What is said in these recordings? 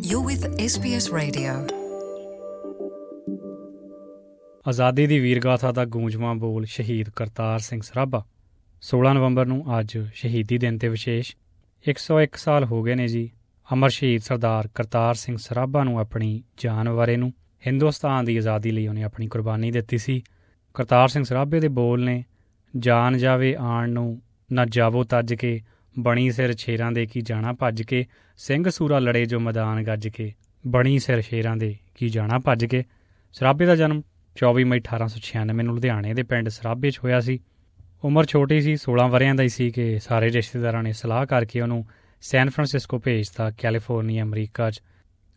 You're with SBS Radio. ਆਜ਼ਾਦੀ ਦੀ ਵੀਰਗਾਥਾ ਦਾ ਗੂੰਜਵਾਂ ਬੋਲ ਸ਼ਹੀਦ ਕਰਤਾਰ ਸਿੰਘ ਸਰਾਭਾ। 16 ਨਵੰਬਰ ਨੂੰ ਅੱਜ ਸ਼ਹੀਦੀ ਦਿਨ ਤੇ ਵਿਸ਼ੇਸ਼ 101 ਸਾਲ ਹੋ ਗਏ ਨੇ ਜੀ। ਅਮਰ ਸ਼ਹੀਦ ਸਰਦਾਰ ਕਰਤਾਰ ਸਿੰਘ ਸਰਾਭਾ ਨੂੰ ਆਪਣੀ ਜਾਨ ਵਾਰੇ ਨੂੰ। ਹਿੰਦੁਸਤਾਨ ਦੀ ਆਜ਼ਾਦੀ ਲਈ ਉਹਨੇ ਆਪਣੀ ਕੁਰਬਾਨੀ ਦਿੱਤੀ ਸੀ। ਕਰਤਾਰ ਸਿੰਘ ਸਰਾਭੇ ਦੇ ਬੋਲ ਨੇ, ਜਾਨ ਜਾਵੇ ਆਣ ਨੂੰ, ਨਾ ਜਾਵੋ ਤੱਜ ਕੇ ਬਣੀ ਸਿਰ ਛੇਰਾਂ ਦੇ ਕੀ ਜਾਣਾ ਭੱਜ ਕੇ, ਸਿੰਘ ਸੂਰਾ ਲੜੇ ਜੋ ਮੈਦਾਨ ਗੱਜ ਕੇ। ਬਣੀ ਸਿਰ ਸ਼ੇਰਾਂ ਦੇ ਕੀ ਜਾਣਾ ਭੱਜ ਕੇ। ਸਰਾਭੇ ਦਾ ਜਨਮ 24 ਮਈ 1896 ਨੂੰ ਲੁਧਿਆਣੇ ਦੇ ਪਿੰਡ ਸਰਾਭੇ 'ਚ ਹੋਇਆ ਸੀ। ਉਮਰ ਛੋਟੀ ਸੀ 16 ਵਰਿਆਂ ਦਾ ਹੀ ਸੀ ਕਿ ਸਾਰੇ ਰਿਸ਼ਤੇਦਾਰਾਂ ਨੇ ਸਲਾਹ ਕਰਕੇ ਉਹਨੂੰ ਸੈਨ ਫਰਾਂਸਿਸਕੋ ਭੇਜਤਾ ਕੈਲੀਫੋਰਨੀਆ, ਅਮਰੀਕਾ 'ਚ।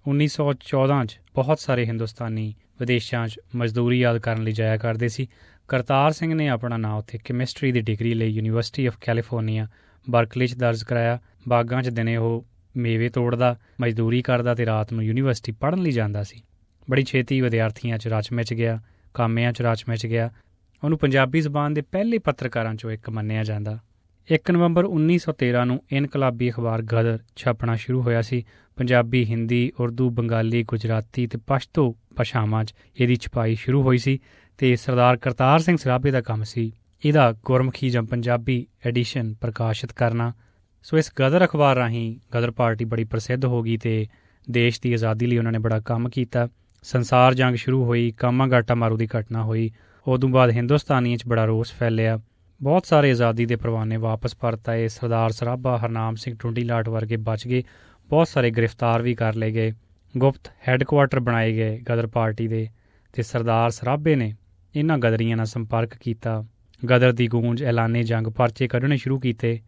1914 'ਚ ਬਹੁਤ ਸਾਰੇ ਹਿੰਦੁਸਤਾਨੀ ਵਿਦੇਸ਼ਾਂ 'ਚ ਮਜ਼ਦੂਰੀ ਯਾਦ ਕਰਨ ਲਈ ਜਾਇਆ ਕਰਦੇ ਸੀ। ਕਰਤਾਰ ਸਿੰਘ ਨੇ ਆਪਣਾ ਨਾਮ ਉੱਥੇ ਕੈਮਿਸਟਰੀ ਦੀ ਡਿਗਰੀ ਲਈ ਯੂਨੀਵਰਸਿਟੀ ਆਫ ਕੈਲੀਫੋਰਨੀਆ ਬਰਕਲੀ 'ਚ ਦਰਜ ਕਰਾਇਆ, ਬਾਗਾਂ 'ਚ ਦਿਨੇ ਉਹ ਮੇਵੇ ਤੋੜਦਾ, ਮਜ਼ਦੂਰੀ ਕਰਦਾ ਤੇ ਰਾਤ ਨੂੰ ਯੂਨੀਵਰਸਿਟੀ ਪੜ੍ਹਨ ਲਈ ਜਾਂਦਾ ਸੀ। ਬੜੀ ਛੇਤੀ ਵਿਦਿਆਰਥੀਆਂ 'ਚ ਰਚ ਮਿਚ ਗਿਆ, ਕਾਮਿਆਂ 'ਚ ਰਚ ਮਿਚ ਗਿਆ। ਉਹਨੂੰ ਪੰਜਾਬੀ ਜ਼ਬਾਨ ਦੇ ਪਹਿਲੇ ਪੱਤਰਕਾਰਾਂ 'ਚੋਂ ਇੱਕ ਮੰਨਿਆ ਜਾਂਦਾ। 1 ਨਵੰਬਰ 1913 ਨੂੰ ਇਨਕਲਾਬੀ ਅਖਬਾਰ ਗਦਰ ਛਪਣਾ ਸ਼ੁਰੂ ਹੋਇਆ ਸੀ। ਪੰਜਾਬੀ, ਹਿੰਦੀ, ਉਰਦੂ, ਬੰਗਾਲੀ, ਗੁਜਰਾਤੀ ਤੇ ਪਸ਼ਤੋ ਭਾਸ਼ਾਵਾਂ 'ਚ ਇਹਦੀ ਛਪਾਈ ਸ਼ੁਰੂ ਹੋਈ ਸੀ ਤੇ ਸਰਦਾਰ ਕਰਤਾਰ ਸਿੰਘ ਸਰਾਭੇ ਦਾ ਕੰਮ ਸੀ। ਇਹਦਾ ਗੁਰਮੁਖੀ ਜਾਂ ਪੰਜਾਬੀ ਐਡੀਸ਼ਨ ਪ੍ਰਕਾਸ਼ਿਤ ਕਰਨਾ। ਸੋ ਇਸ ਗਦਰ ਅਖਬਾਰ ਰਾਹੀਂ ਗਦਰ ਪਾਰਟੀ ਬੜੀ ਪ੍ਰਸਿੱਧ ਹੋ ਗਈ ਤੇ ਦੇਸ਼ ਦੀ ਆਜ਼ਾਦੀ ਲਈ ਉਹਨਾਂ ਨੇ ਬੜਾ ਕੰਮ ਕੀਤਾ। ਸੰਸਾਰ ਜੰਗ ਸ਼ੁਰੂ ਹੋਈ, ਕਾਮਾਗਾਟਾ ਮਾਰੂ ਦੀ ਘਟਨਾ ਹੋਈ, ਉਦੋਂ ਬਾਅਦ ਹਿੰਦੁਸਤਾਨੀਆਂ 'ਚ ਬੜਾ ਰੋਸ ਫੈਲਿਆ। ਬਹੁਤ ਸਾਰੇ ਆਜ਼ਾਦੀ ਦੇ ਪਰਵਾਨੇ ਵਾਪਸ ਪਰਤ ਆਏ। ਸਰਦਾਰ ਸਰਾਭਾ ਹਰਨਾਮ ਸਿੰਘ ਟੁੰਡੀ ਲਾਟ ਵਰਗੇ ਬਚ ਗਏ। ਬਹੁਤ ਸਾਰੇ ਗ੍ਰਿਫਤਾਰ ਵੀ ਕਰ ਲਏ ਗਏ। ਗੁਪਤ ਹੈੱਡਕੁਆਰਟਰ ਬਣਾਏ ਗਏ ਗਦਰ ਪਾਰਟੀ ਦੇ ਤੇ ਸਰਦਾਰ ਸਰਾਭੇ ਨੇ ਇਹਨਾਂ ਗਦਰੀਆਂ ਨਾਲ ਸੰਪਰਕ ਕੀਤਾ। ਗਦਰ ਦੀ ਗੂੰਜ ਐਲਾਨੇ ਜੰਗ ਪਰਚੇ ਕੱਢਣੇ ਸ਼ੁਰੂ ਕੀਤੇ।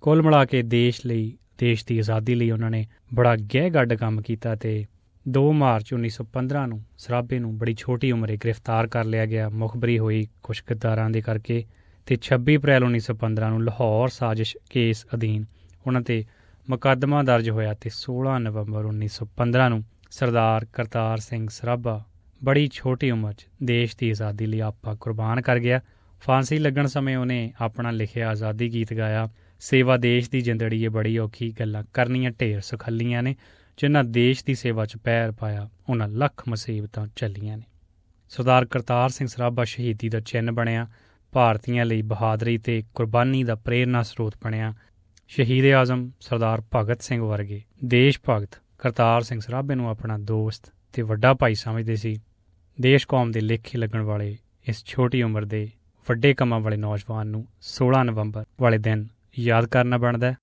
ਕੁੱਲ ਮਿਲਾ ਕੇ ਦੇਸ਼ ਲਈ, ਦੇਸ਼ ਦੀ ਆਜ਼ਾਦੀ ਲਈ ਉਹਨਾਂ ਨੇ ਬੜਾ ਗਹਿ ਗੱਡ ਕੰਮ ਕੀਤਾ ਤੇ 2 ਮਾਰਚ 1915 ਨੂੰ ਸਰਾਭੇ ਨੂੰ ਬੜੀ ਛੋਟੀ ਉਮਰੇ ਗ੍ਰਿਫਤਾਰ ਕਰ ਲਿਆ ਗਿਆ। ਮੁਖਬਰੀ ਹੋਈ ਕੁਝ ਗੱਦਾਰਾਂ ਦੇ ਕਰਕੇ ਤੇ 26 ਅਪ੍ਰੈਲ 1915 ਨੂੰ ਲਾਹੌਰ ਸਾਜ਼ਿਸ਼ ਕੇਸ ਅਧੀਨ ਉਹਨਾਂ ਤੇ ਮੁਕੱਦਮਾ ਦਰਜ ਹੋਇਆ ਤੇ 16 ਨਵੰਬਰ 1915 ਨੂੰ ਸਰਦਾਰ ਕਰਤਾਰ ਸਿੰਘ ਸਰਾਭਾ ਬੜੀ ਛੋਟੀ ਉਮਰ 'ਚ ਦੇਸ਼ ਦੀ ਆਜ਼ਾਦੀ ਲਈ ਆਪਾ ਕੁਰਬਾਨ ਕਰ ਗਿਆ। ਫਾਂਸੀ ਲੱਗਣ ਸਮੇਂ ਉਹਨੇ ਆਪਣਾ ਲਿਖਿਆ ਆਜ਼ਾਦੀ ਗੀਤ ਗਾਇਆ। ਸੇਵਾ ਦੇਸ਼ ਦੀ ਜਿੰਦੜੀ ਏ ਬੜੀ ਔਖੀ ਗੱਲਾਂ ਕਰਨੀਆਂ ਢੇਰ ਸੁਖੱਲੀਆਂ ਨੇ, ਜਿਨ੍ਹਾਂ ਦੇਸ਼ ਦੀ ਸੇਵਾ 'ਚ ਪੈਰ ਪਾਇਆ, ਉਹਨਾਂ ਲੱਖ ਮੁਸੀਬਤਾਂ ਚੱਲੀਆਂ ਨੇ। ਸਰਦਾਰ ਕਰਤਾਰ ਸਿੰਘ ਸਰਾਭਾ ਸ਼ਹੀਦੀ ਦਾ ਚਿੰਨ ਬਣਿਆ, ਭਾਰਤੀਆਂ ਲਈ ਬਹਾਦਰੀ ਤੇ ਕੁਰਬਾਨੀ ਦਾ ਪ੍ਰੇਰਨਾ ਸਰੋਤ ਬਣਿਆ। ਸ਼ਹੀਦ ਆਜ਼ਮ ਸਰਦਾਰ ਭਗਤ ਸਿੰਘ ਵਰਗੇ ਦੇਸ਼ ਭਗਤ ਕਰਤਾਰ ਸਿੰਘ ਸਰਾਭੇ ਨੂੰ ਆਪਣਾ ਦੋਸਤ ਤੇ ਵੱਡਾ ਭਾਈ ਸਮਝਦੇ ਸੀ। ਦੇਸ਼ ਕੌਮ ਦੇ ਲੇਖੇ ਲੱਗਣ ਵਾਲੇ ਇਸ ਛੋਟੀ ਉਮਰ ਦੇ ਵੱਡੇ ਕੰਮਾਂ ਵਾਲੇ ਨੌਜਵਾਨ ਨੂੰ 16 ਨਵੰਬਰ ਵਾਲੇ ਦਿਨ ਯਾਦ ਕਰਨਾ ਬਣਦਾ ਹੈ।